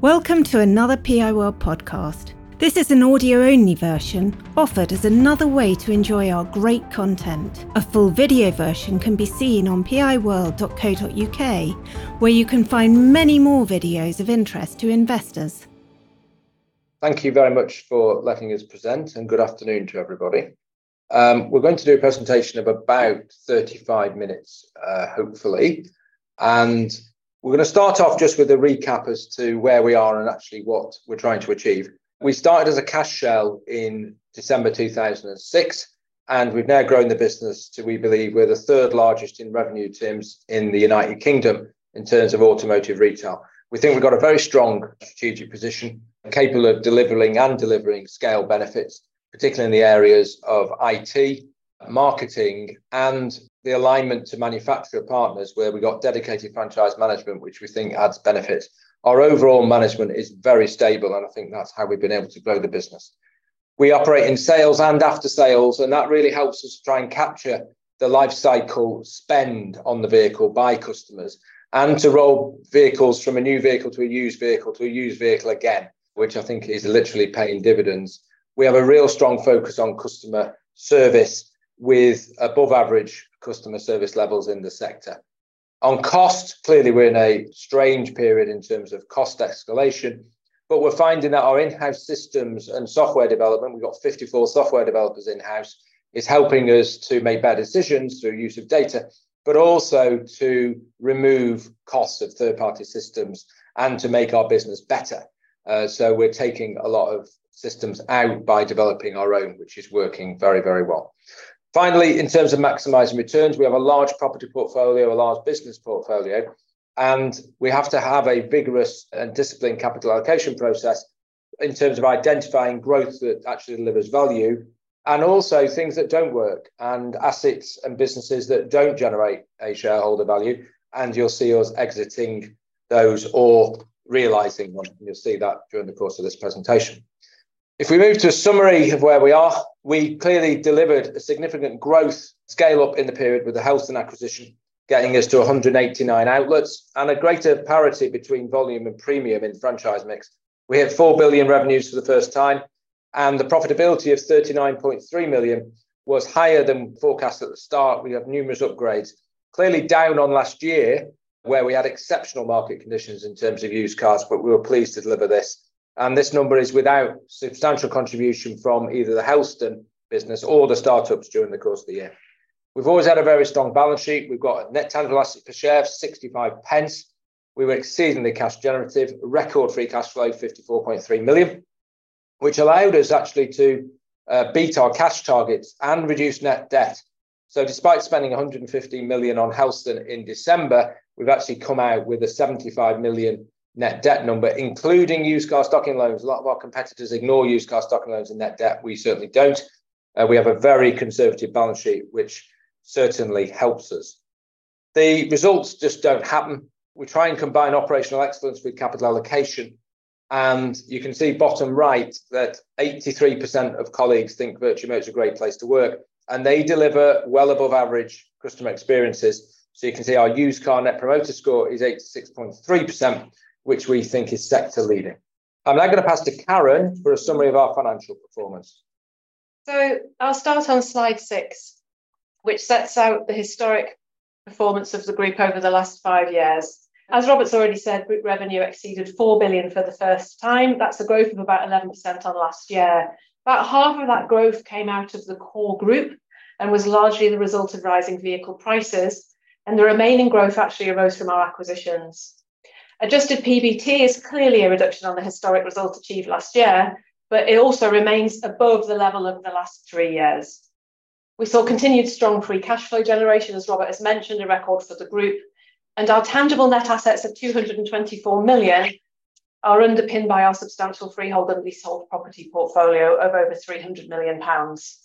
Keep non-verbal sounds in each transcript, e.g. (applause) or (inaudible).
Welcome to another PI World podcast. This is an audio only version offered as another way to enjoy our great content. A full video version can be seen on piworld.co.uk, where you can find many more videos of interest to investors. Thank you very much for letting us present, and good afternoon to everybody. Um, we're going to do a presentation of about 35 minutes, uh, hopefully. And we're going to start off just with a recap as to where we are and actually what we're trying to achieve. We started as a cash shell in December 2006, and we've now grown the business to, we believe, we're the third largest in revenue terms in the United Kingdom in terms of automotive retail. We think we've got a very strong strategic position, capable of delivering and delivering scale benefits, particularly in the areas of IT, marketing, and the alignment to manufacturer partners where we got dedicated franchise management, which we think adds benefits. Our overall management is very stable, and I think that's how we've been able to grow the business. We operate in sales and after sales, and that really helps us try and capture the life cycle spend on the vehicle by customers and to roll vehicles from a new vehicle to a used vehicle to a used vehicle again, which I think is literally paying dividends. We have a real strong focus on customer service with above average customer service levels in the sector. On cost, clearly we're in a strange period in terms of cost escalation, but we're finding that our in-house systems and software development, we've got 54 software developers in-house, is helping us to make better decisions through use of data, but also to remove costs of third-party systems and to make our business better. Uh, so we're taking a lot of systems out by developing our own, which is working very, very well. Finally, in terms of maximizing returns, we have a large property portfolio, a large business portfolio, and we have to have a vigorous and disciplined capital allocation process in terms of identifying growth that actually delivers value and also things that don't work and assets and businesses that don't generate a shareholder value. And you'll see us exiting those or realizing one. You'll see that during the course of this presentation. If we move to a summary of where we are, we clearly delivered a significant growth scale up in the period with the Helston acquisition, getting us to 189 outlets and a greater parity between volume and premium in franchise mix. We hit 4 billion revenues for the first time, and the profitability of 39.3 million was higher than forecast at the start. We have numerous upgrades, clearly down on last year, where we had exceptional market conditions in terms of used cars, but we were pleased to deliver this and this number is without substantial contribution from either the Helston business or the startups during the course of the year. We've always had a very strong balance sheet. We've got a net tangible asset per share of 65 pence. We were exceedingly cash generative, record free cash flow, 54.3 million, which allowed us actually to uh, beat our cash targets and reduce net debt. So, despite spending 115 million on Helston in December, we've actually come out with a 75 million net debt number, including used car stocking loans. A lot of our competitors ignore used car stocking loans and net debt. We certainly don't. Uh, we have a very conservative balance sheet, which certainly helps us. The results just don't happen. We try and combine operational excellence with capital allocation. And you can see bottom right that 83% of colleagues think Vertumo is a great place to work. And they deliver well above average customer experiences. So you can see our used car net promoter score is 86.3%, which we think is sector leading. I'm now going to pass to Karen for a summary of our financial performance. So I'll start on slide six, which sets out the historic performance of the group over the last five years. As Robert's already said, group revenue exceeded 4 billion for the first time. That's a growth of about 11% on last year. About half of that growth came out of the core group and was largely the result of rising vehicle prices. And the remaining growth actually arose from our acquisitions. Adjusted PBT is clearly a reduction on the historic result achieved last year, but it also remains above the level of the last three years. We saw continued strong free cash flow generation, as Robert has mentioned, a record for the group, and our tangible net assets of 224 million are underpinned by our substantial freehold and leasehold property portfolio of over 300 million pounds.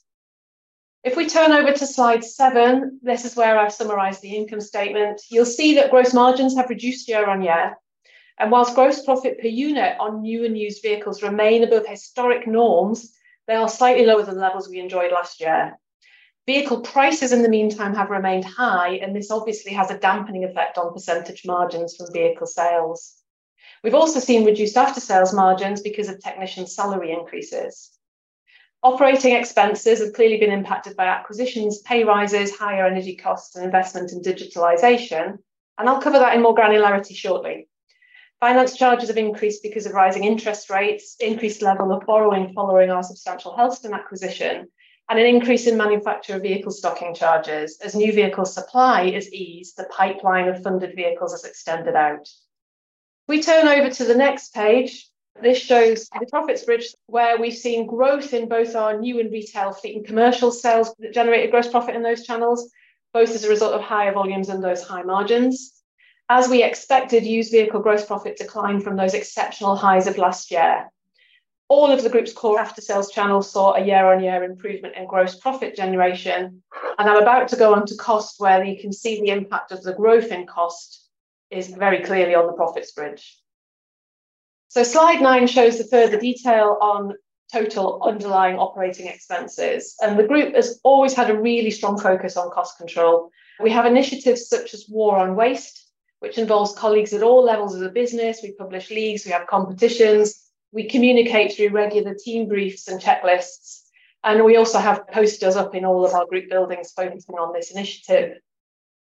If we turn over to slide seven, this is where I've summarised the income statement. You'll see that gross margins have reduced year on year. And whilst gross profit per unit on new and used vehicles remain above historic norms, they are slightly lower than levels we enjoyed last year. Vehicle prices in the meantime have remained high, and this obviously has a dampening effect on percentage margins from vehicle sales. We've also seen reduced after sales margins because of technician salary increases. Operating expenses have clearly been impacted by acquisitions, pay rises, higher energy costs, and investment in digitalization. And I'll cover that in more granularity shortly. Finance charges have increased because of rising interest rates, increased level of borrowing following our substantial Helston acquisition, and an increase in manufacturer vehicle stocking charges. As new vehicle supply is eased, the pipeline of funded vehicles is extended out. We turn over to the next page. This shows the profits bridge where we've seen growth in both our new and retail fleet and commercial sales that generated gross profit in those channels, both as a result of higher volumes and those high margins. As we expected, used vehicle gross profit declined from those exceptional highs of last year. All of the group's core after-sales channels saw a year-on-year improvement in gross profit generation. And I'm about to go on to cost, where you can see the impact of the growth in cost is very clearly on the profits bridge. So slide nine shows the further detail on total underlying operating expenses. And the group has always had a really strong focus on cost control. We have initiatives such as War on Waste, which involves colleagues at all levels of the business. We publish leagues, we have competitions, we communicate through regular team briefs and checklists. And we also have posters up in all of our group buildings focusing on this initiative.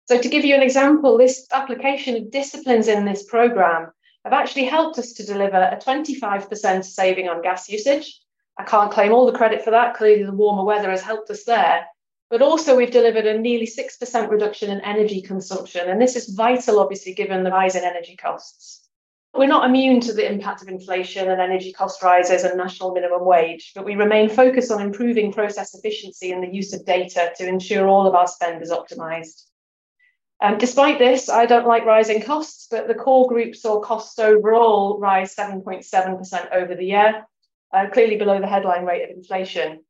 So, to give you an example, this application of disciplines in this programme have actually helped us to deliver a 25% saving on gas usage. I can't claim all the credit for that. Clearly, the warmer weather has helped us there. But also, we've delivered a nearly 6% reduction in energy consumption. And this is vital, obviously, given the rise in energy costs. We're not immune to the impact of inflation and energy cost rises and national minimum wage, but we remain focused on improving process efficiency and the use of data to ensure all of our spend is optimised. Um, despite this, I don't like rising costs, but the core group saw costs overall rise 7.7% over the year, uh, clearly below the headline rate of inflation.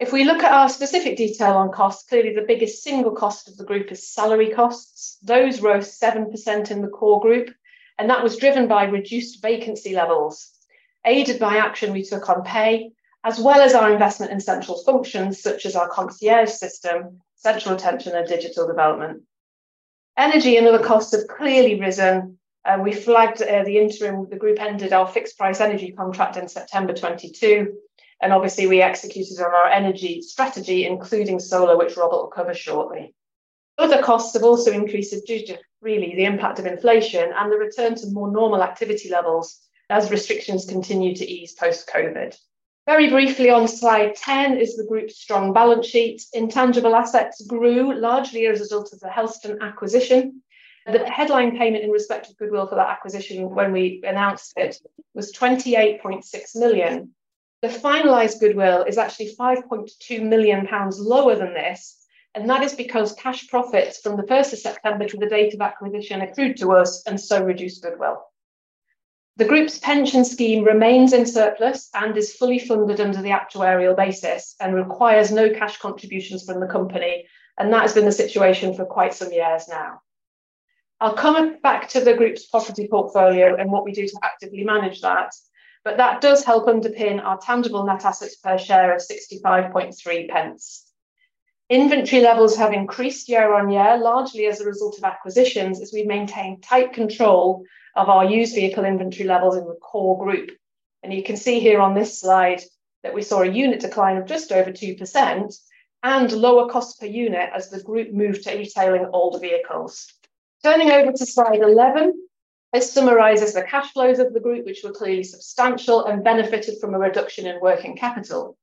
If we look at our specific detail on costs, clearly the biggest single cost of the group is salary costs. Those rose 7% in the core group, and that was driven by reduced vacancy levels, aided by action we took on pay, as well as our investment in central functions such as our concierge system, central attention, and digital development. Energy and other costs have clearly risen. Uh, we flagged uh, the interim, the group ended our fixed price energy contract in September 22 and obviously, we executed on our energy strategy, including solar, which Robert will cover shortly. Other costs have also increased due to really the impact of inflation and the return to more normal activity levels as restrictions continue to ease post COVID. Very briefly on slide 10 is the group's strong balance sheet. Intangible assets grew largely as a result of the Helston acquisition. The headline payment in respect of goodwill for that acquisition when we announced it was 28.6 million, the finalised goodwill is actually £5.2 million lower than this. And that is because cash profits from the 1st of September to the date of acquisition accrued to us and so reduced goodwill. The group's pension scheme remains in surplus and is fully funded under the actuarial basis and requires no cash contributions from the company. And that has been the situation for quite some years now. I'll come back to the group's property portfolio and what we do to actively manage that but that does help underpin our tangible net assets per share of 65.3 pence. Inventory levels have increased year on year, largely as a result of acquisitions, as we maintain tight control of our used vehicle inventory levels in the core group. And you can see here on this slide that we saw a unit decline of just over 2% and lower cost per unit as the group moved to retailing older vehicles. Turning over to slide 11, it summarises the cash flows of the group, which were clearly substantial and benefited from a reduction in working capital.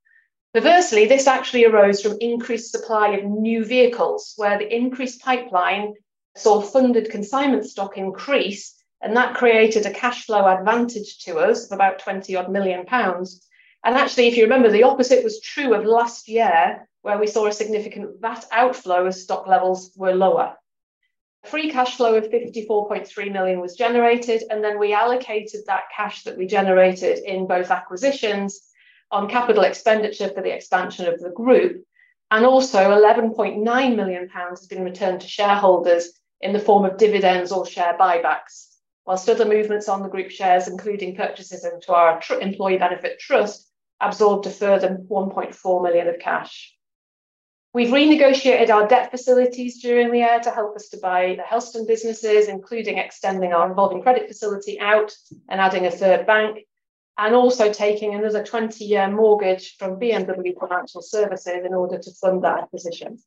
Perversely, this actually arose from increased supply of new vehicles, where the increased pipeline saw funded consignment stock increase, and that created a cash flow advantage to us of about 20 odd million pounds. And actually, if you remember, the opposite was true of last year, where we saw a significant VAT outflow as stock levels were lower. Free cash flow of 54.3 million was generated, and then we allocated that cash that we generated in both acquisitions on capital expenditure for the expansion of the group, and also 11.9 million pounds has been returned to shareholders in the form of dividends or share buybacks, whilst other movements on the group shares, including purchases into our tr- employee benefit trust, absorbed a further 1.4 million of cash. We've renegotiated our debt facilities during the year to help us to buy the Helston businesses, including extending our revolving credit facility out and adding a third bank, and also taking another 20 year mortgage from BMW Financial Services in order to fund that acquisition.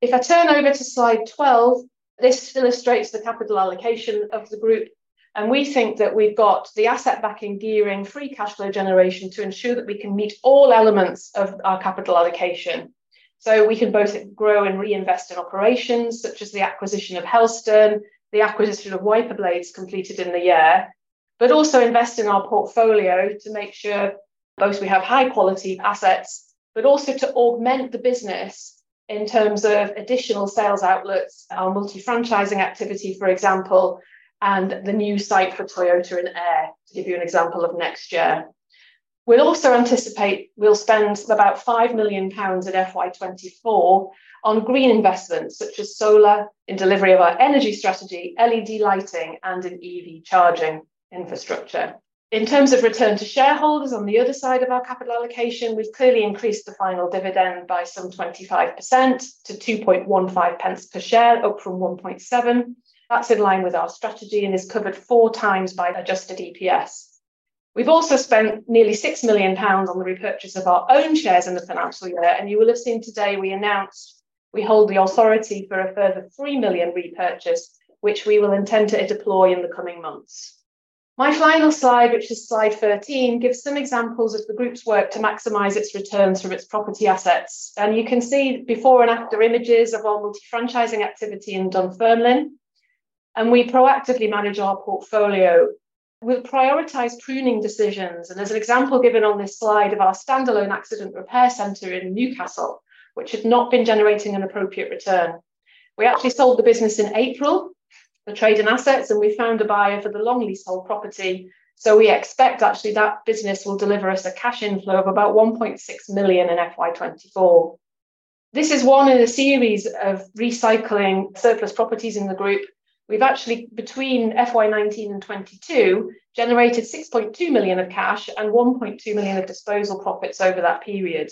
If I turn over to slide 12, this illustrates the capital allocation of the group. And we think that we've got the asset backing gearing, free cash flow generation to ensure that we can meet all elements of our capital allocation so we can both grow and reinvest in operations, such as the acquisition of Helston, the acquisition of wiper blades completed in the year, but also invest in our portfolio to make sure both we have high quality assets, but also to augment the business in terms of additional sales outlets, our multi franchising activity, for example, and the new site for Toyota in Ayr, to give you an example of next year. We'll also anticipate we'll spend about £5 million in FY24 on green investments such as solar in delivery of our energy strategy, LED lighting, and in EV charging infrastructure. In terms of return to shareholders on the other side of our capital allocation, we've clearly increased the final dividend by some 25% to 2.15 pence per share, up from 1.7. That's in line with our strategy and is covered four times by adjusted EPS. We've also spent nearly £6 million on the repurchase of our own shares in the financial year, and you will have seen today we announced we hold the authority for a further 3 million repurchase, which we will intend to deploy in the coming months. My final slide, which is slide 13, gives some examples of the group's work to maximise its returns from its property assets. And you can see before and after images of our multi-franchising activity in Dunfermline. And we proactively manage our portfolio We'll prioritise pruning decisions. And there's an example given on this slide of our standalone accident repair centre in Newcastle, which had not been generating an appropriate return. We actually sold the business in April, the trade and assets, and we found a buyer for the long leasehold property. So we expect actually that business will deliver us a cash inflow of about 1.6 million in FY24. This is one in a series of recycling surplus properties in the group we've actually, between FY19 and 22, generated 6.2 million of cash and 1.2 million of disposal profits over that period.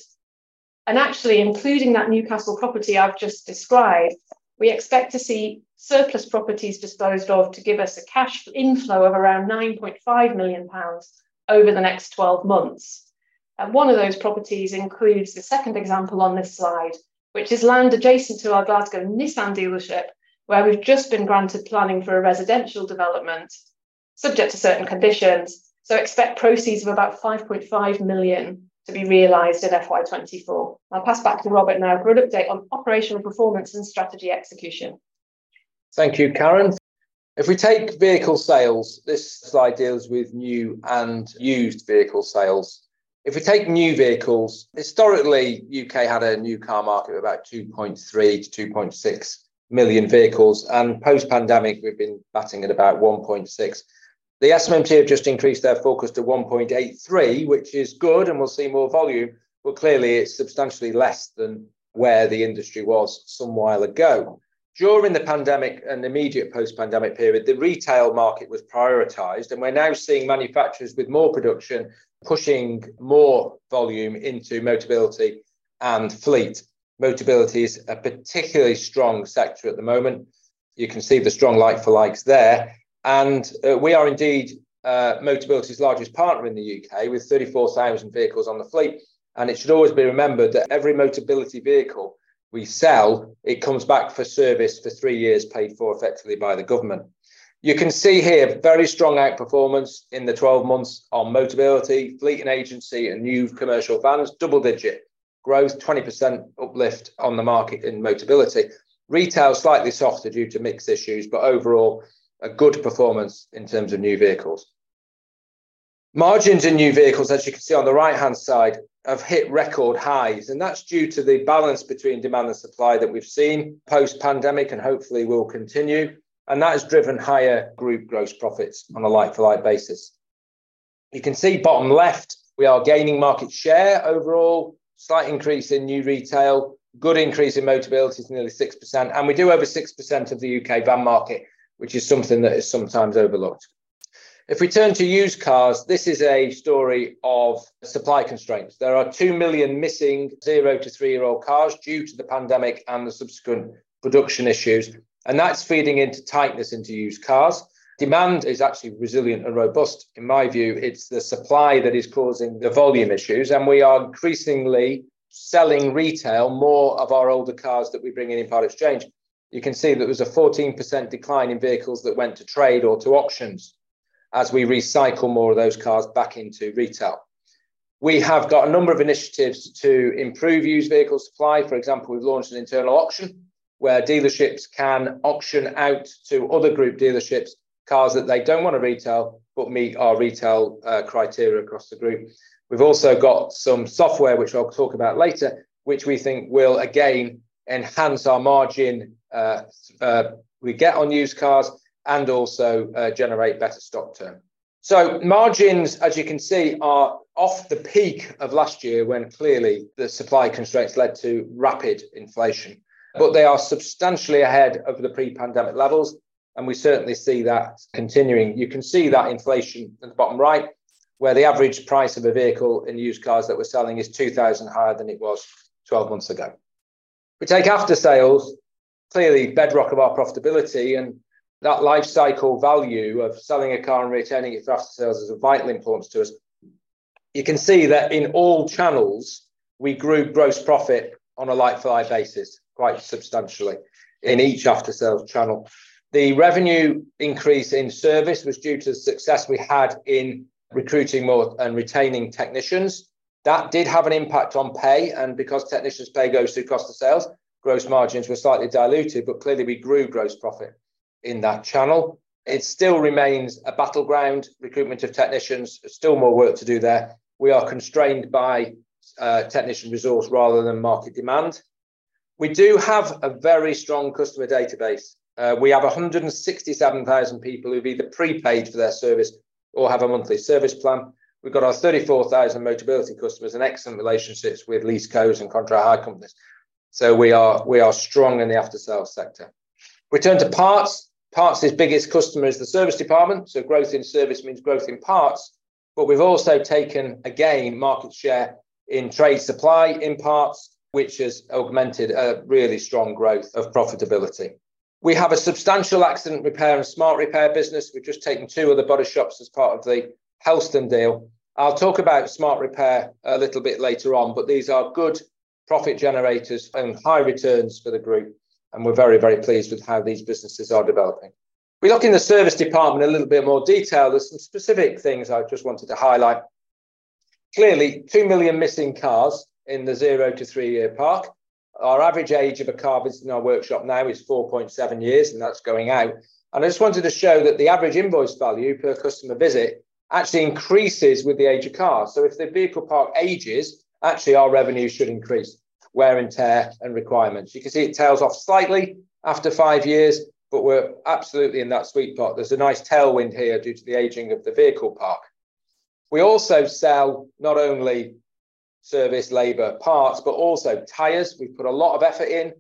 And actually, including that Newcastle property I've just described, we expect to see surplus properties disposed of to give us a cash inflow of around 9.5 million pounds over the next 12 months. One of those properties includes the second example on this slide, which is land adjacent to our Glasgow Nissan dealership, where we've just been granted planning for a residential development, subject to certain conditions. So expect proceeds of about 5.5 million to be realised in FY24. I'll pass back to Robert now for an update on operational performance and strategy execution. Thank you, Karen. If we take vehicle sales, this slide deals with new and used vehicle sales. If we take new vehicles, historically, UK had a new car market of about 2.3 to 2.6 million vehicles. And post pandemic, we've been batting at about 1.6. The SMMT have just increased their focus to 1.83, which is good, and we'll see more volume. But clearly, it's substantially less than where the industry was some while ago. During the pandemic and immediate post pandemic period, the retail market was prioritized, and we're now seeing manufacturers with more production pushing more volume into Motability and fleet. Motability is a particularly strong sector at the moment. You can see the strong like for likes there. And uh, we are indeed uh, Motability's largest partner in the UK with 34,000 vehicles on the fleet. And it should always be remembered that every Motability vehicle we sell, it comes back for service for three years, paid for effectively by the government. You can see here very strong outperformance in the 12 months on Motability, fleet and agency, and new commercial vans, double digit growth, 20% uplift on the market in Motability. Retail slightly softer due to mix issues, but overall a good performance in terms of new vehicles. Margins in new vehicles, as you can see on the right hand side, have hit record highs, and that's due to the balance between demand and supply that we've seen post pandemic and hopefully will continue. And that has driven higher group gross profits on a like for like basis. You can see bottom left, we are gaining market share overall slight increase in new retail, good increase in Motability to nearly 6%. And we do over 6% of the UK van market, which is something that is sometimes overlooked. If we turn to used cars, this is a story of supply constraints. There are 2 million missing zero to three year old cars due to the pandemic and the subsequent production issues. And that's feeding into tightness into used cars. Demand is actually resilient and robust. In my view, it's the supply that is causing the volume issues. And we are increasingly selling retail more of our older cars that we bring in in part exchange. You can see that there was a 14% decline in vehicles that went to trade or to auctions as we recycle more of those cars back into retail. We have got a number of initiatives to improve used vehicle supply. For example, we've launched an internal auction where dealerships can auction out to other group dealerships cars that they don't want to retail but meet our retail uh, criteria across the group. We've also got some software, which I'll talk about later, which we think will again enhance our margin we get on used cars and also uh, generate better stock turn. So margins, as you can see, are off the peak of last year when clearly the supply constraints led to rapid inflation. But they are substantially ahead of the pre-pandemic levels, and we certainly see that continuing. You can see that inflation at the bottom right, where the average price of a vehicle in used cars that we're selling is 2,000 higher than it was 12 months ago. We take after sales, clearly bedrock of our profitability, and that life cycle value of selling a car and retaining it for after sales is of vital importance to us. You can see that in all channels, we grew gross profit on a like for like basis quite substantially in each after sales channel. The revenue increase in service was due to the success we had in recruiting more and retaining technicians. That did have an impact on pay, and because technicians' pay goes through cost of sales, gross margins were slightly diluted, but clearly we grew gross profit in that channel. It still remains a battleground, recruitment of technicians, still more work to do there. We are constrained by uh, technician resource rather than market demand. We do have a very strong customer database. Uh, we have 167,000 people who've either prepaid for their service or have a monthly service plan. We've got our 34,000 Motability customers and excellent relationships with lease codes and contract hire companies. So we are we are strong in the after sales sector. We turn to parts. Parts' biggest customer is the service department. So growth in service means growth in parts. But we've also taken again market share in trade supply in parts, which has augmented a really strong growth of profitability. We have a substantial accident repair and smart repair business. We've just taken two other body shops as part of the Helston deal. I'll talk about smart repair a little bit later on, but these are good profit generators and high returns for the group. And we're very, very pleased with how these businesses are developing. We look in the service department a little bit more detail. There's some specific things I just wanted to highlight. Clearly, 2 million missing cars in the zero to three year park. Our average age of a car visiting our workshop now is 4.7 years, and that's going out. And I just wanted to show that the average invoice value per customer visit actually increases with the age of car. So if the vehicle park ages, actually our revenue should increase, wear and tear and requirements. You can see it tails off slightly after five years, but we're absolutely in that sweet spot. There's a nice tailwind here due to the aging of the vehicle park. We also sell not only service, labour, parts, but also tyres. We've put a lot of effort in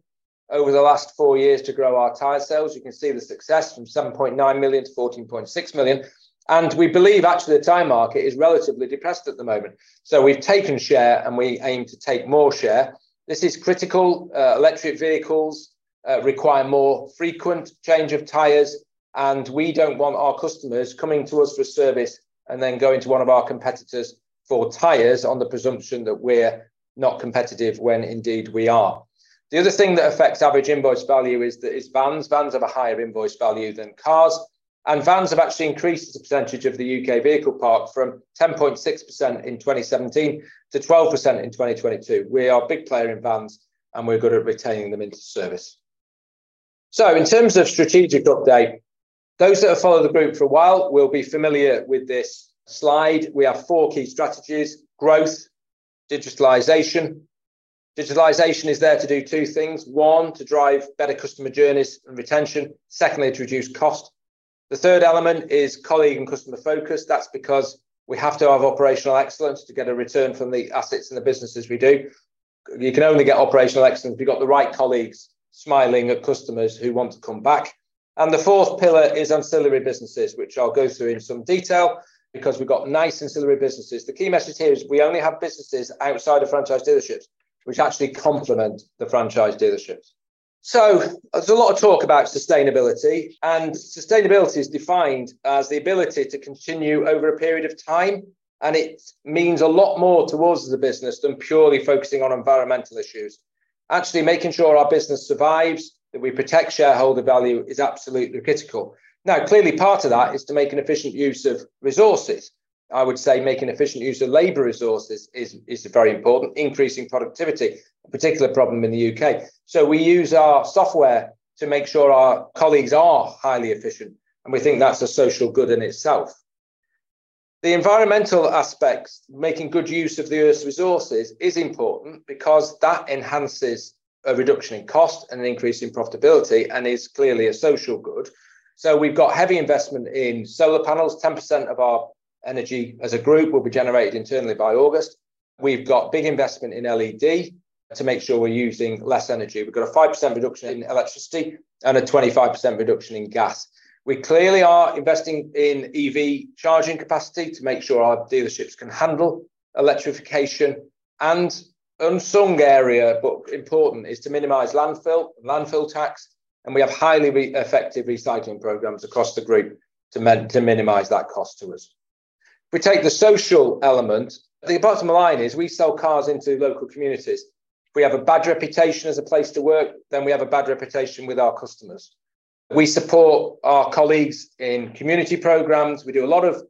over the last four years to grow our tyre sales. You can see the success from 7.9 million to 14.6 million. And we believe actually the tyre market is relatively depressed at the moment. So we've taken share and we aim to take more share. This is critical. Uh, electric vehicles uh, require more frequent change of tyres. And we don't want our customers coming to us for service and then going to one of our competitors for tyres on the presumption that we're not competitive when indeed we are. The other thing that affects average invoice value is that is vans. Vans have a higher invoice value than cars. And vans have actually increased as a percentage of the UK vehicle park from 10.6% in 2017 to 12% in 2022. We are a big player in vans and we're good at retaining them into service. So, in terms of strategic update, those that have followed the group for a while will be familiar with this slide. We have four key strategies growth, digitalization. Digitalization is there to do two things one, to drive better customer journeys and retention, secondly, to reduce cost. The third element is colleague and customer focus. That's because we have to have operational excellence to get a return from the assets and the businesses we do. You can only get operational excellence if you've got the right colleagues smiling at customers who want to come back. And the fourth pillar is ancillary businesses, which I'll go through in some detail because we've got nice ancillary businesses. The key message here is we only have businesses outside of franchise dealerships, which actually complement the franchise dealerships. So there's a lot of talk about sustainability, and sustainability is defined as the ability to continue over a period of time. And it means a lot more towards the business than purely focusing on environmental issues. Actually, making sure our business survives, that we protect shareholder value is absolutely critical. Now, clearly, part of that is to make an efficient use of resources. I would say making efficient use of labour resources is, is very important, increasing productivity, a particular problem in the UK. So we use our software to make sure our colleagues are highly efficient, and we think that's a social good in itself. The environmental aspects, making good use of the Earth's resources, is important because that enhances a reduction in cost and an increase in profitability and is clearly a social good. So we've got heavy investment in solar panels, 10% of our energy as a group will be generated internally by August. We've got big investment in LED to make sure we're using less energy. We've got a 5% reduction in electricity and a 25% reduction in gas. We clearly are investing in EV charging capacity to make sure our dealerships can handle electrification. And unsung area, but important, is to minimize landfill, landfill tax. And we have highly re- effective recycling programs across the group to, to minimize that cost to us we take the social element, the bottom line is we sell cars into local communities. If we have a bad reputation as a place to work, then we have a bad reputation with our customers. We support our colleagues in community programs. We do a lot of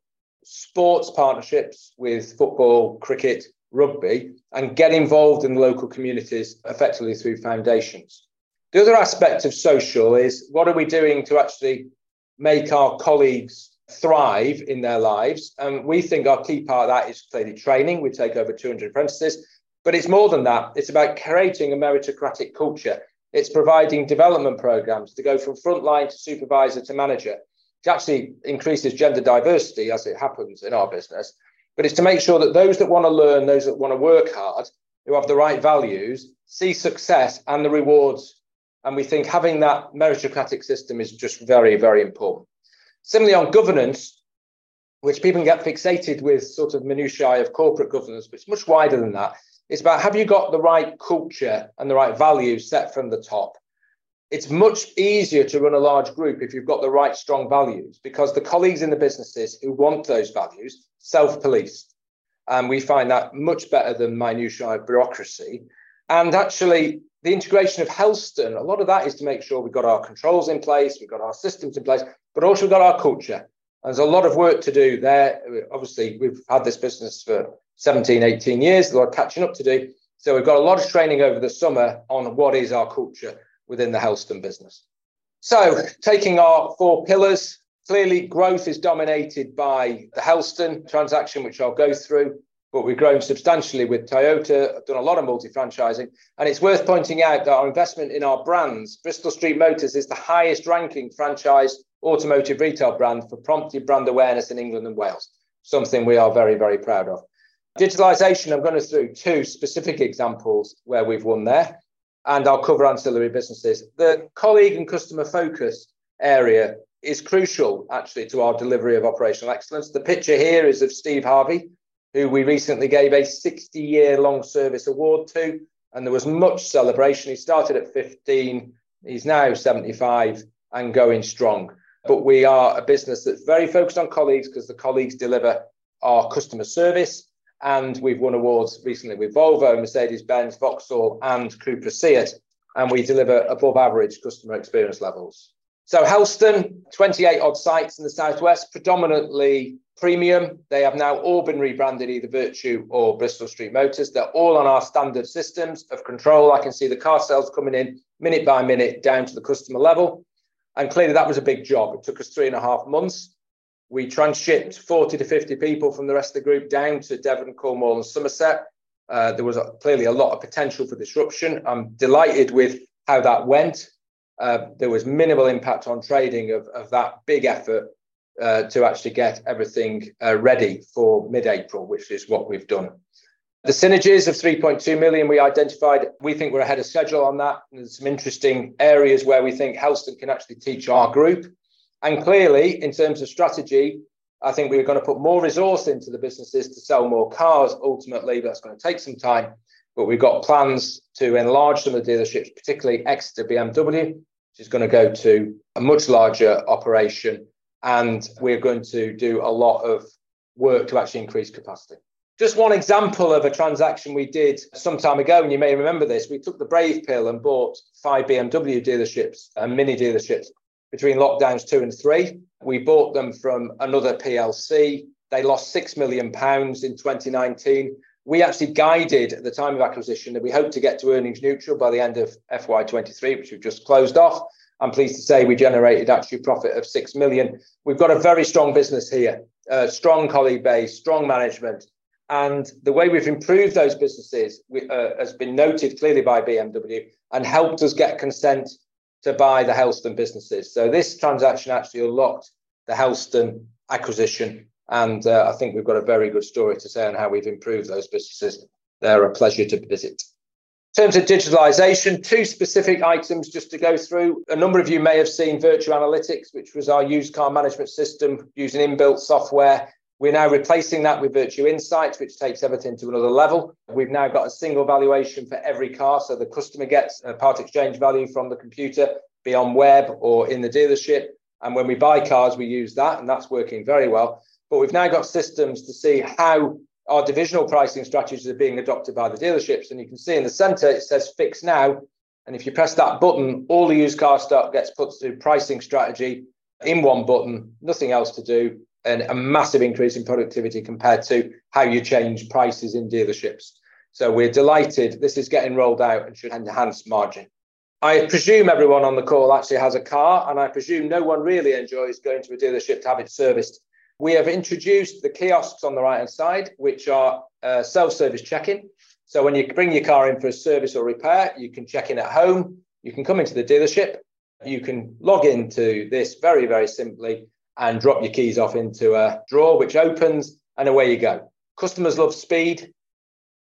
sports partnerships with football, cricket, rugby, and get involved in local communities effectively through foundations. The other aspect of social is what are we doing to actually make our colleagues thrive in their lives. And we think our key part of that is clearly training. We take over 200 apprentices, but it's more than that. It's about creating a meritocratic culture. It's providing development programs to go from frontline to supervisor to manager. It actually increases gender diversity as it happens in our business. But it's to make sure that those that want to learn, those that want to work hard, who have the right values, see success and the rewards. And we think having that meritocratic system is just very, very important. Similarly, on governance, which people get fixated with sort of minutiae of corporate governance, but it's much wider than that. It's about have you got the right culture and the right values set from the top? It's much easier to run a large group if you've got the right strong values because the colleagues in the businesses who want those values self police. And we find that much better than minutiae bureaucracy. And actually, the integration of Helston, a lot of that is to make sure we've got our controls in place, we've got our systems in place, but also we've got our culture. There's a lot of work to do there. Obviously, we've had this business for 17, 18 years, a lot of catching up to do. So we've got a lot of training over the summer on what is our culture within the Helston business. So taking our four pillars, clearly growth is dominated by the Helston transaction, which I'll go through but we've grown substantially with Toyota, I've done a lot of multi-franchising. And it's worth pointing out that our investment in our brands, Bristol Street Motors is the highest ranking franchise automotive retail brand for prompted brand awareness in England and Wales, something we are very, very proud of. Digitalization, I'm going to through two specific examples where we've won there, and I'll cover ancillary businesses. The colleague and customer focus area is crucial actually to our delivery of operational excellence. The picture here is of Steve Harvey, who we recently gave a 60 year long service award to. And there was much celebration. He started at 15, he's now 75 and going strong. But we are a business that's very focused on colleagues because the colleagues deliver our customer service. And we've won awards recently with Volvo, Mercedes Benz, Vauxhall, and Cupra Seat. And we deliver above average customer experience levels. So, Helston, 28 odd sites in the southwest, predominantly premium. They have now all been rebranded either Vertu or Bristol Street Motors. They're all on our standard systems of control. I can see the car sales coming in minute by minute down to the customer level. And clearly, that was a big job. It took us three and a half months. We transshipped 40 to 50 people from the rest of the group down to Devon, Cornwall, and Somerset. Uh, there was a, clearly a lot of potential for disruption. I'm delighted with how that went. Uh, there was minimal impact on trading of, of that big effort uh, to actually get everything uh, ready for mid-April, which is what we've done. The synergies of 3.2 million we identified, we think we're ahead of schedule on that. There's some interesting areas where we think Helston can actually teach our group. And clearly, in terms of strategy, I think we're going to put more resource into the businesses to sell more cars ultimately. That's going to take some time, but we've got plans to enlarge some of the dealerships, particularly Exeter BMW, which is going to go to a much larger operation. And we're going to do a lot of work to actually increase capacity. Just one example of a transaction we did some time ago, and you may remember this. We took the brave pill and bought five BMW dealerships and mini dealerships between lockdowns two and three. We bought them from another PLC. They lost six million pounds in 2019. We actually guided at the time of acquisition that we hope to get to earnings neutral by the end of FY23, which we've just closed off. I'm pleased to say we generated actually profit of six million. We've got a very strong business here, a strong colleague base, strong management, and the way we've improved those businesses uh, has been noted clearly by BMW and helped us get consent to buy the Helston businesses. So this transaction actually unlocked the Helston acquisition. And uh, I think we've got a very good story to say on how we've improved those businesses. They're a pleasure to visit. In terms of digitalization, two specific items just to go through. A number of you may have seen Vertu Analytics, which was our used car management system using inbuilt software we're now replacing that with Vertu Insights, which takes everything to another level. We've now got a single valuation for every car. So the customer gets a part exchange value from the computer, be on web or in the dealership. And when we buy cars, we use that, and that's working very well. But we've now got systems to see how our divisional pricing strategies are being adopted by the dealerships. And you can see in the center, it says fix now. And if you press that button, all the used car stock gets put through pricing strategy in one button, nothing else to do and a massive increase in productivity compared to how you change prices in dealerships. So we're delighted this is getting rolled out and should enhance margin. I presume everyone on the call actually has a car, and I presume no one really enjoys going to a dealership to have it serviced. We have introduced the kiosks on the right hand side, which are uh, self service check in. So when you bring your car in for a service or repair, you can check in at home, you can come into the dealership, you can log into this very, very simply, and drop your keys off into a drawer, which opens, and away you go. Customers love speed.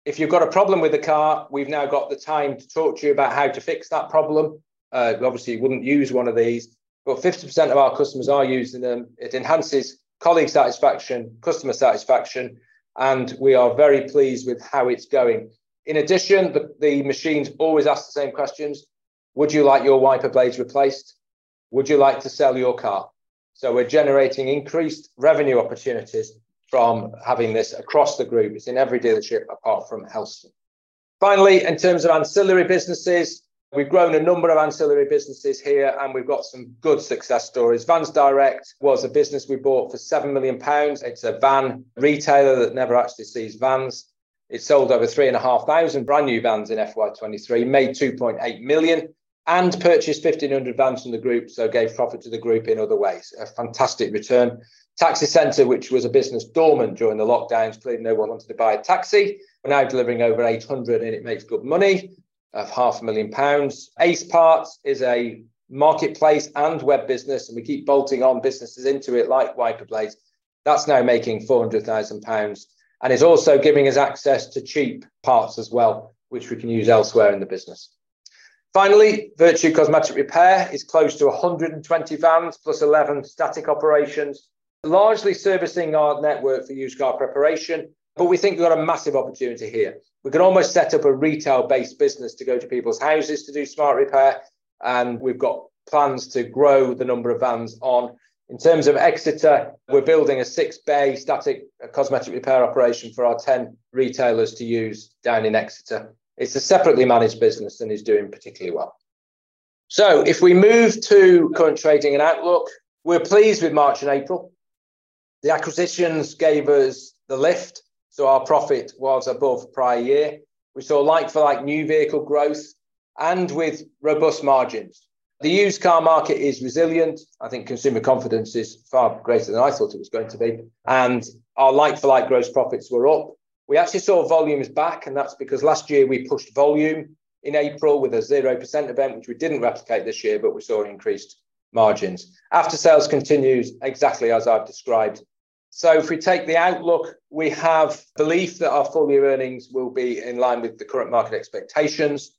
If you've got a problem with the car, we've now got the time to talk to you about how to fix that problem. Uh, obviously, you wouldn't use one of these, but 50% of our customers are using them. It enhances colleague satisfaction, customer satisfaction, and we are very pleased with how it's going. In addition, the, the machines always ask the same questions. Would you like your wiper blades replaced? Would you like to sell your car? So we're generating increased revenue opportunities from having this across the group. It's in every dealership apart from Helston. Finally, in terms of ancillary businesses, we've grown a number of ancillary businesses here and we've got some good success stories. Vans Direct was a business we bought for £7 million. It's a van retailer that never actually sees vans. It sold over 3,500 brand new vans in FY23, made 2.8 million and purchased 1,500 vans from the group, so gave profit to the group in other ways. A fantastic return. Taxi Centre, which was a business dormant during the lockdowns, clearly no one wanted to buy a taxi. We're now delivering over 800 and it makes good money of half a million pounds. Ace Parts is a marketplace and web business, and we keep bolting on businesses into it like Wiper Blades. That's now making £400,000 and is also giving us access to cheap parts as well, which we can use elsewhere in the business. Finally, Vertu Cosmetic Repair is close to 120 vans plus 11 static operations, largely servicing our network for used car preparation. But we think we've got a massive opportunity here. We can almost set up a retail based business to go to people's houses to do smart repair. And we've got plans to grow the number of vans on. In terms of Exeter, we're building a six bay static cosmetic repair operation for our 10 retailers to use down in Exeter. It's a separately managed business and is doing particularly well. So if we move to current trading and outlook, we're pleased with March and April. The acquisitions gave us the lift, so our profit was above prior year. We saw like for like new vehicle growth and with robust margins. The used car market is resilient. I think consumer confidence is far greater than I thought it was going to be. And our like for like gross profits were up. We actually saw volumes back, and that's because last year we pushed volume in April with a 0% event, which we didn't replicate this year, but we saw increased margins. After sales continues exactly as I've described So if we take the outlook, we have belief that our full year earnings will be in line with the current market expectations.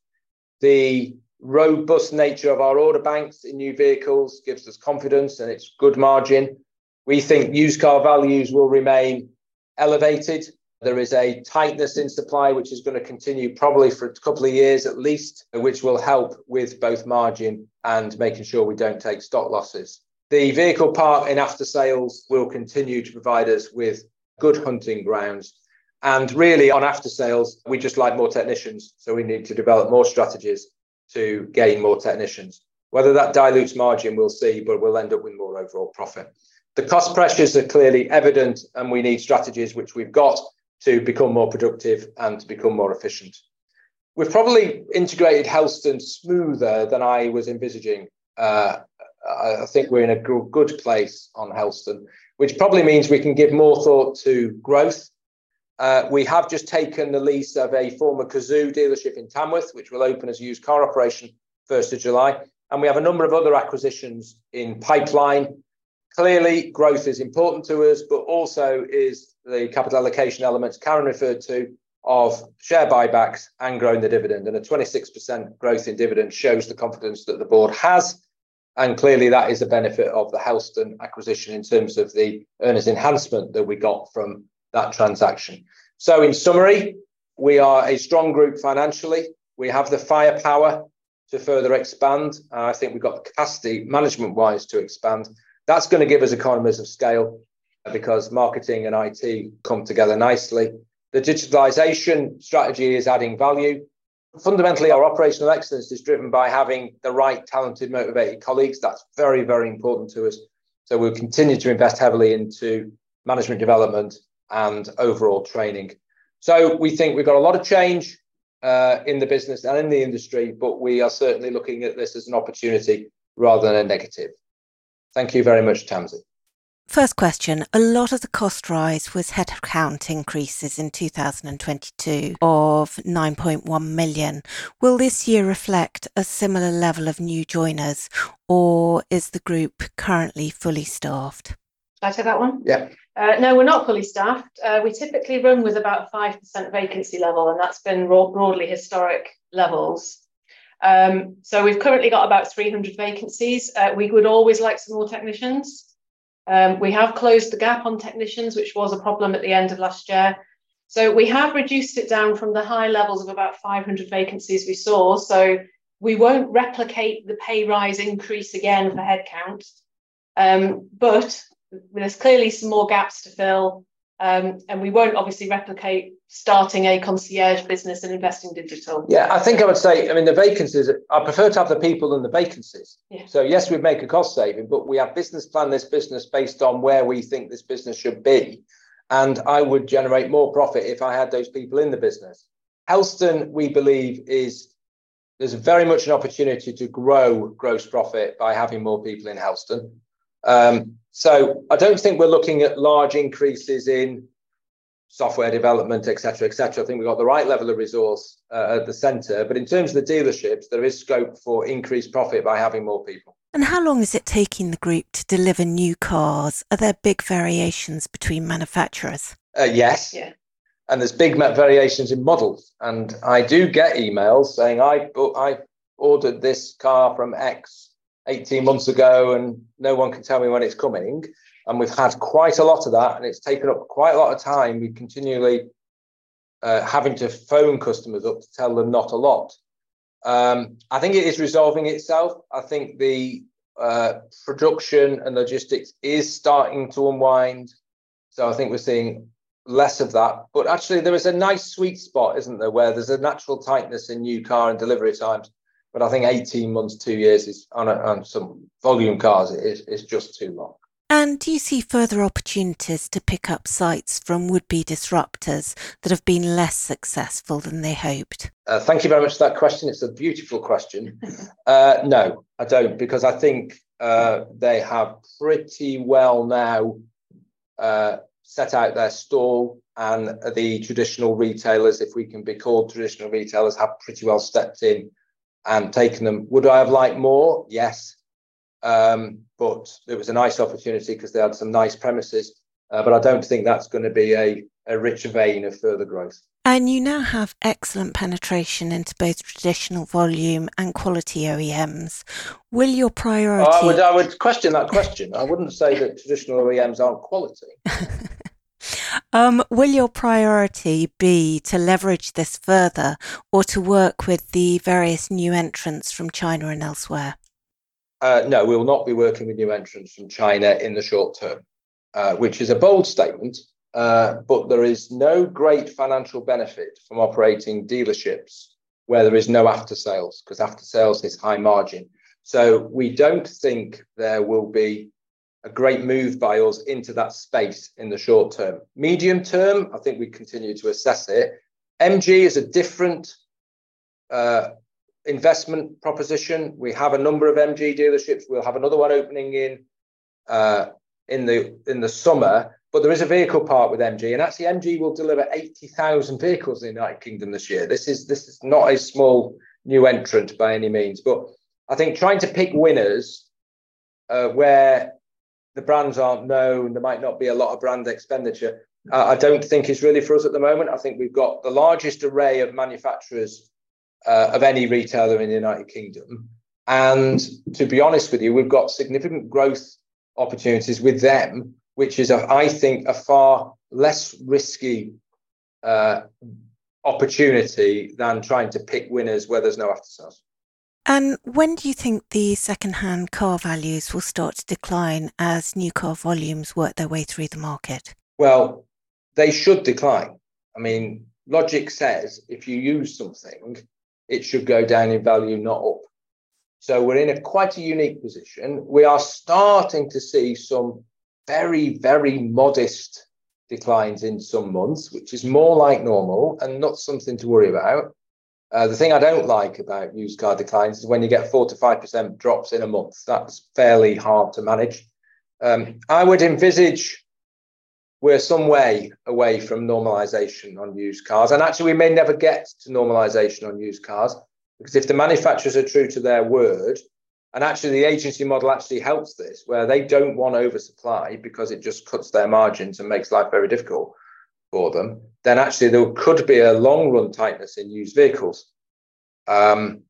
The robust nature of our order banks in new vehicles gives us confidence and it's good margin. We think used car values will remain elevated. There is a tightness in supply, which is going to continue probably for a couple of years at least, which will help with both margin and making sure we don't take stock losses. The vehicle park in after sales will continue to provide us with good hunting grounds. And really, on after sales, we just like more technicians. So we need to develop more strategies to gain more technicians. Whether that dilutes margin, we'll see, but we'll end up with more overall profit. The cost pressures are clearly evident, and we need strategies which we've got to become more productive and to become more efficient. We've probably integrated Helston smoother than I was envisaging. Uh, I think we're in a good place on Helston, which probably means we can give more thought to growth. Uh, we have just taken the lease of a former Cazoo dealership in Tamworth, which will open as a used car operation 1st of July. And we have a number of other acquisitions in pipeline. Clearly, growth is important to us, but also is the capital allocation elements Karen referred to of share buybacks and growing the dividend. And a 26% growth in dividend shows the confidence that the board has and clearly, that is a benefit of the Helston acquisition in terms of the earnings enhancement that we got from that transaction. So, in summary, we are a strong group financially. We have the firepower to further expand. Uh, I think we've got the capacity, management wise, to expand. That's going to give us economies of scale because marketing and IT come together nicely. The digitalization strategy is adding value fundamentally our operational excellence is driven by having the right talented motivated colleagues. That's very very important to us. So we'll continue to invest heavily into management development and overall training. So we think we've got a lot of change uh, in the business and in the industry but we are certainly looking at this as an opportunity rather than a negative. Thank you very much tamsin First question A lot of the cost rise was headcount increases in 2022 of 9.1 million. Will this year reflect a similar level of new joiners, or is the group currently fully staffed? Should I take that one? Yeah. Uh, no, we're not fully staffed. Uh, we typically run with about 5% vacancy level, and that's been broadly historic levels. Um, so we've currently got about 300 vacancies. Uh, we would always like some more technicians. Um, we have closed the gap on technicians, which was a problem at the end of last year. So we have reduced it down from the high levels of about 500 vacancies we saw. So we won't replicate the pay rise increase again for headcount. Um, but there's clearly some more gaps to fill. Um, and we won't obviously replicate starting a concierge business and investing digital. Yeah, I think I would say, I mean, the vacancies, I prefer to have the people than the vacancies. Yeah. So, yes, we make a cost saving, but we have business plan this business based on where we think this business should be. And I would generate more profit if I had those people in the business. Helston, we believe, is there's very much an opportunity to grow gross profit by having more people in Helston. Um, so I don't think we're looking at large increases in software development, etc., etc. I think we've got the right level of resource uh, at the centre. But in terms of the dealerships, there is scope for increased profit by having more people. And how long is it taking the group to deliver new cars? Are there big variations between manufacturers? Uh, yes. Yeah. And there's big variations in models. And I do get emails saying I I ordered this car from X 18 months ago and no one can tell me when it's coming and we've had quite a lot of that, and it's taken up quite a lot of time. We continually uh, having to phone customers up to tell them not a lot. Um, I think it is resolving itself. I think the uh, production and logistics is starting to unwind. So I think we're seeing less of that. But actually, there is a nice sweet spot, isn't there, where there's a natural tightness in new car and delivery times. But I think 18 months, two years is on, a, on some volume cars is, is just too long. And do you see further opportunities to pick up sites from would be disruptors that have been less successful than they hoped? Uh, thank you very much for that question. It's a beautiful question. (laughs) uh, no, I don't, because I think uh, they have pretty well now uh, set out their stall, and the traditional retailers, if we can be called traditional retailers, have pretty well stepped in and taken them. Would I have liked more? Yes. Um, but it was a nice opportunity because they had some nice premises Uh, but I don't think that's going to be a, a rich vein of further growth. And you now have excellent penetration into both traditional volume and quality OEMs. Will your priority? Oh, I, would, I would question that question. I wouldn't say that traditional OEMs aren't quality. (laughs) um, will your priority be to leverage this further or to work with the various new entrants from China and elsewhere? Uh, no, we will not be working with new entrants from China in the short term, uh, which is a bold statement uh, but there is no great financial benefit from operating dealerships where there is no after sales because after sales is high margin. So we don't think there will be a great move by us into that space in the short term. Medium term, I think we continue to assess it. MG is a different uh, investment proposition. We have a number of MG dealerships. We'll have another one opening in uh, in the in the summer but there is a vehicle park with MG, and actually MG will deliver 80,000 vehicles in the United Kingdom this year. This is this is not a small new entrant by any means, but I think trying to pick winners uh, where the brands aren't known, there might not be a lot of brand expenditure. Uh, I don't think is really for us at the moment. I think we've got the largest array of manufacturers uh, of any retailer in the United Kingdom, and to be honest with you, we've got significant growth opportunities with them which is, a, I think, a far less risky uh, opportunity than trying to pick winners where there's no after sales. And when do you think the second-hand car values will start to decline as new car volumes work their way through the market? Well, they should decline. I mean, logic says if you use something, it should go down in value, not up. So we're in a quite a unique position. We are starting to see some very, very modest declines in some months, which is more like normal and not something to worry about. Uh, the thing I don't like about used car declines is when you get four to five percent drops in a month. That's fairly hard to manage. Um, I would envisage we're some way away from normalization on used cars, and actually we may never get to normalization on used cars because if the manufacturers are true to their word, and actually, the agency model actually helps this, where they don't want oversupply because it just cuts their margins and makes life very difficult for them. Then actually, there could be a long run tightness in used vehicles, um,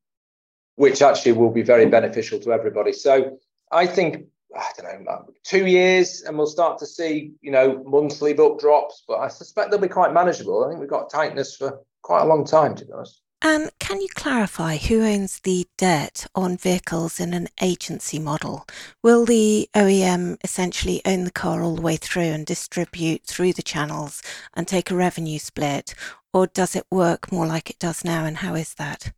which actually will be very beneficial to everybody. So I think I don't know, two years, and we'll start to see, you know, monthly book drops. But I suspect they'll be quite manageable. I think we've got tightness for quite a long time, to be honest. And can you clarify who owns the debt on vehicles in an agency model? Will the OEM essentially own the car all the way through and distribute through the channels and take a revenue split? Or does it work more like it does now? And how is that?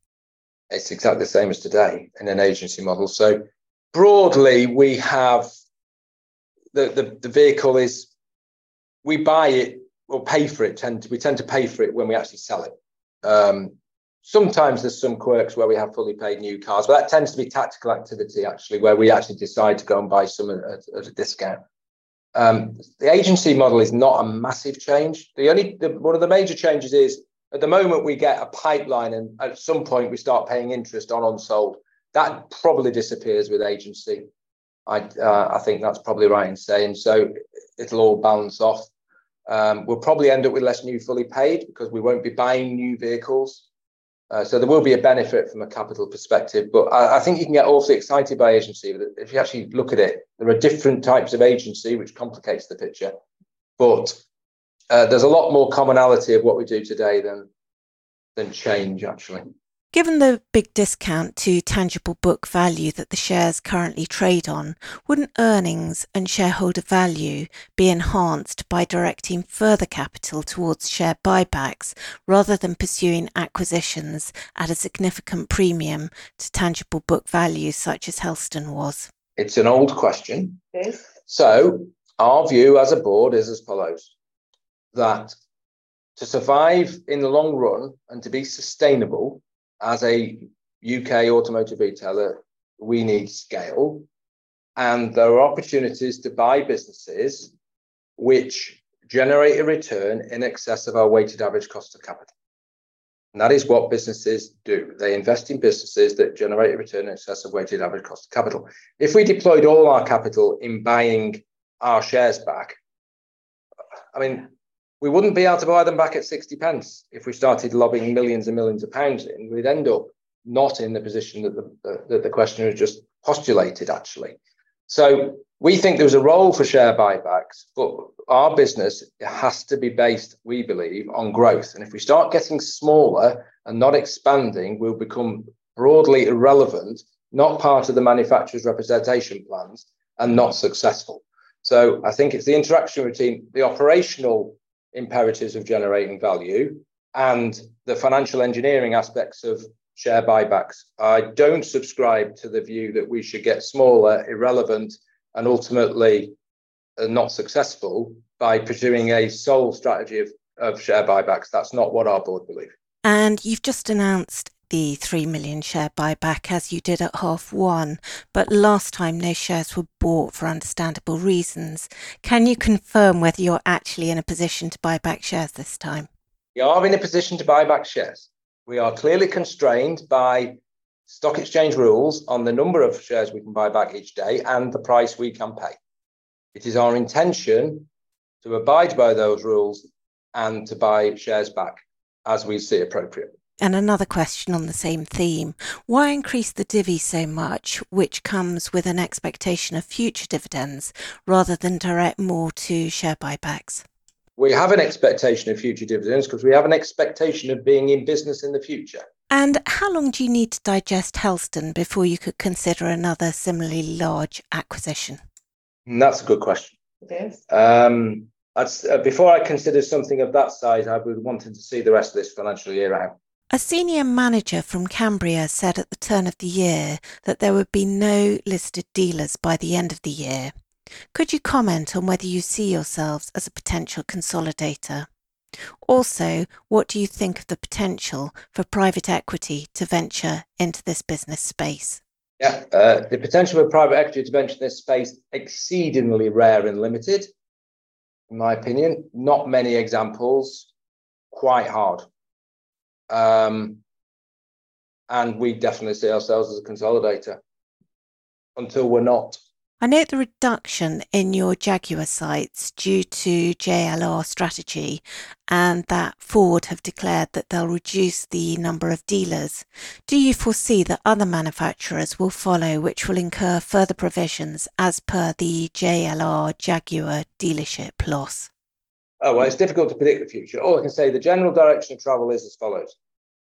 It's exactly the same as today in an agency model. So broadly, we have the, the, the vehicle is we buy it or pay for it. Tend to, we tend to pay for it when we actually sell it. Um, Sometimes there's some quirks where we have fully paid new cars, but that tends to be tactical activity actually, where we actually decide to go and buy some at, at a discount. Um, the agency model is not a massive change. The only the, one of the major changes is at the moment we get a pipeline, and at some point we start paying interest on unsold. That probably disappears with agency. I uh, I think that's probably right in saying so. It'll all balance off. Um, we'll probably end up with less new fully paid because we won't be buying new vehicles. Uh, so there will be a benefit from a capital perspective, but I, I, think you can get awfully excited by agency. But if you actually look at it, there are different types of agency, which complicates the picture. But uh, there's a lot more commonality of what we do today than than change, actually. Given the big discount to tangible book value that the shares currently trade on, wouldn't earnings and shareholder value be enhanced by directing further capital towards share buybacks rather than pursuing acquisitions at a significant premium to tangible book value such as Helston was? It's an old question. So, our view as a board is as follows that to survive in the long run and to be sustainable, as a UK automotive retailer, we need scale. And there are opportunities to buy businesses which generate a return in excess of our weighted average cost of capital. And that is what businesses do. They invest in businesses that generate a return in excess of weighted average cost of capital. If we deployed all our capital in buying our shares back, I mean, we wouldn't be able to buy them back at 60 pence if we started lobbing millions and millions of pounds in. We'd end up not in the position that the, uh, that the questioner has just postulated, actually. So we think there's a role for share buybacks, but our business has to be based, we believe, on growth. And if we start getting smaller and not expanding, we'll become broadly irrelevant, not part of the manufacturer's representation plans, and not successful. So I think it's the interaction between the operational imperatives of generating value and the financial engineering aspects of share buybacks. I don't subscribe to the view that we should get smaller, irrelevant, and ultimately uh, not successful by pursuing a sole strategy of, of share buybacks. That's not what our board believe. And you've just announced the 3 million share buyback as you did at half one, but last time no shares were bought for understandable reasons. Can you confirm whether you're actually in a position to buy back shares this time? We are in a position to buy back shares. We are clearly constrained by stock exchange rules on the number of shares we can buy back each day and the price we can pay. It is our intention to abide by those rules and to buy shares back as we see appropriate. And another question on the same theme. Why increase the divvy so much, which comes with an expectation of future dividends, rather than direct more to share buybacks? We have an expectation of future dividends because we have an expectation of being in business in the future. And how long do you need to digest Helston before you could consider another similarly large acquisition? That's a good question. Yes. Um, uh, before I consider something of that size, I would want to see the rest of this financial year out. A senior manager from Cambria said at the turn of the year that there would be no listed dealers by the end of the year. Could you comment on whether you see yourselves as a potential consolidator? Also, what do you think of the potential for private equity to venture into this business space? Yeah, uh, the potential for private equity to venture this space exceedingly rare and limited, in my opinion. Not many examples, quite hard. Um, and we definitely see ourselves as a consolidator until we're not. I note the reduction in your Jaguar sites due to JLR strategy and that Ford have declared that they'll reduce the number of dealers. Do you foresee that other manufacturers will follow which will incur further provisions as per the JLR Jaguar dealership loss? Oh, well, it's difficult to predict the future. All I can say, the general direction of travel is as follows.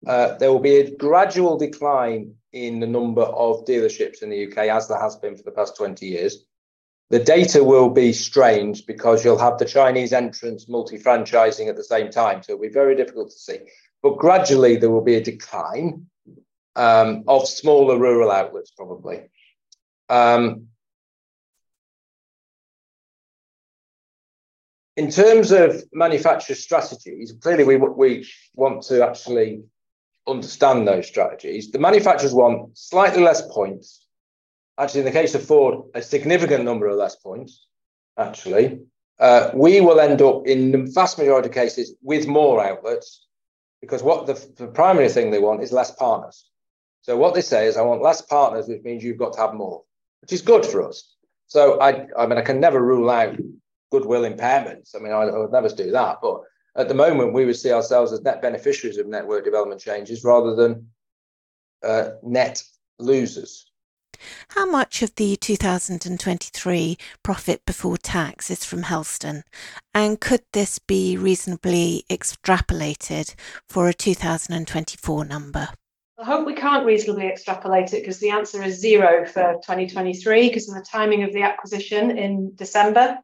Uh, there will be a gradual decline in the number of dealerships in the UK, as there has been for the past 20 years. The data will be strange because you'll have the Chinese entrants multi-franchising at the same time. So it'll be very difficult to see. But gradually there will be a decline um, of smaller rural outlets, probably. Um, in terms of manufacturer strategies, clearly we, we want to actually understand those strategies. The manufacturers want slightly less points. Actually, in the case of Ford, a significant number of less points, actually. Uh, we will end up in the vast majority of cases with more outlets because what the, the primary thing they want is less partners. So what they say is, I want less partners, which means you've got to have more, which is good for us. So I, I mean, I can never rule out goodwill impairments. I mean, I, I would never do that, but at the moment, we would see ourselves as net beneficiaries of network development changes rather than uh, net losers. How much of the 2023 profit before tax is from Helston? And could this be reasonably extrapolated for a 2024 number? I hope we can't reasonably extrapolate it because the answer is zero for 2023 because of the timing of the acquisition in December.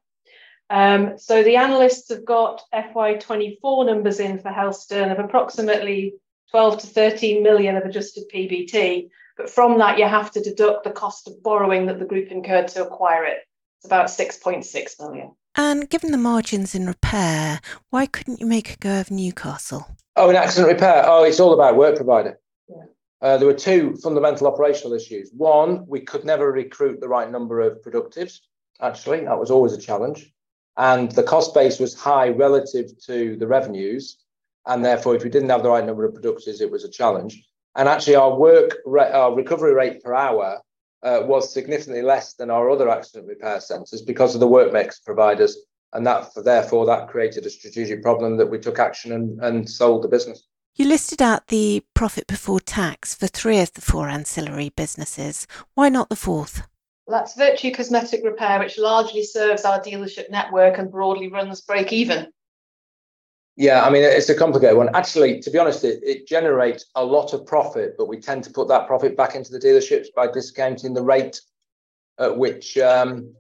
Um, so the analysts have got FY24 numbers in for Helston of approximately 12 to 13 million of adjusted PBT. But from that, you have to deduct the cost of borrowing that the group incurred to acquire it. It's about 6.6 million. And given the margins in repair, why couldn't you make a go of Newcastle? Oh, in accident repair. Oh, it's all about work provider. Yeah. Uh, there were two fundamental operational issues. One, we could never recruit the right number of productives. Actually, that was always a challenge and the cost base was high relative to the revenues. And therefore, if we didn't have the right number of producers, it was a challenge. And actually, our work, our recovery rate per hour uh, was significantly less than our other accident repair centres because of the work mix providers and that therefore that created a strategic problem that we took action and, and sold the business. You listed out the profit before tax for three of the four ancillary businesses. Why not the fourth? That's Vertu Cosmetic Repair, which largely serves our dealership network and broadly runs break even. Yeah, I mean, it's a complicated one. Actually, to be honest, it, it generates a lot of profit, but we tend to put that profit back into the dealerships by discounting the rate at which um,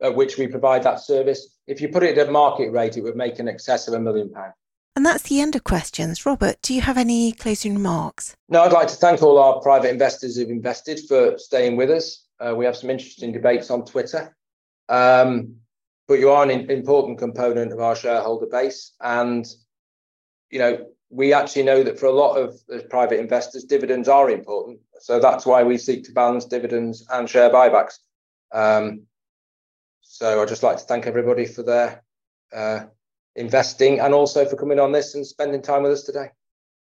at which we provide that service. If you put it at a market rate, it would make an excess of a million pounds. And that's the end of questions. Robert, do you have any closing remarks? No, I'd like to thank all our private investors who've invested for staying with us. Uh, we have some interesting debates on Twitter. Um, but you are an important component of our shareholder base. And, you know, we actually know that for a lot of the private investors, dividends are important. So that's why we seek to balance dividends and share buybacks. Um, so I'd just like to thank everybody for their uh, investing and also for coming on this and spending time with us today.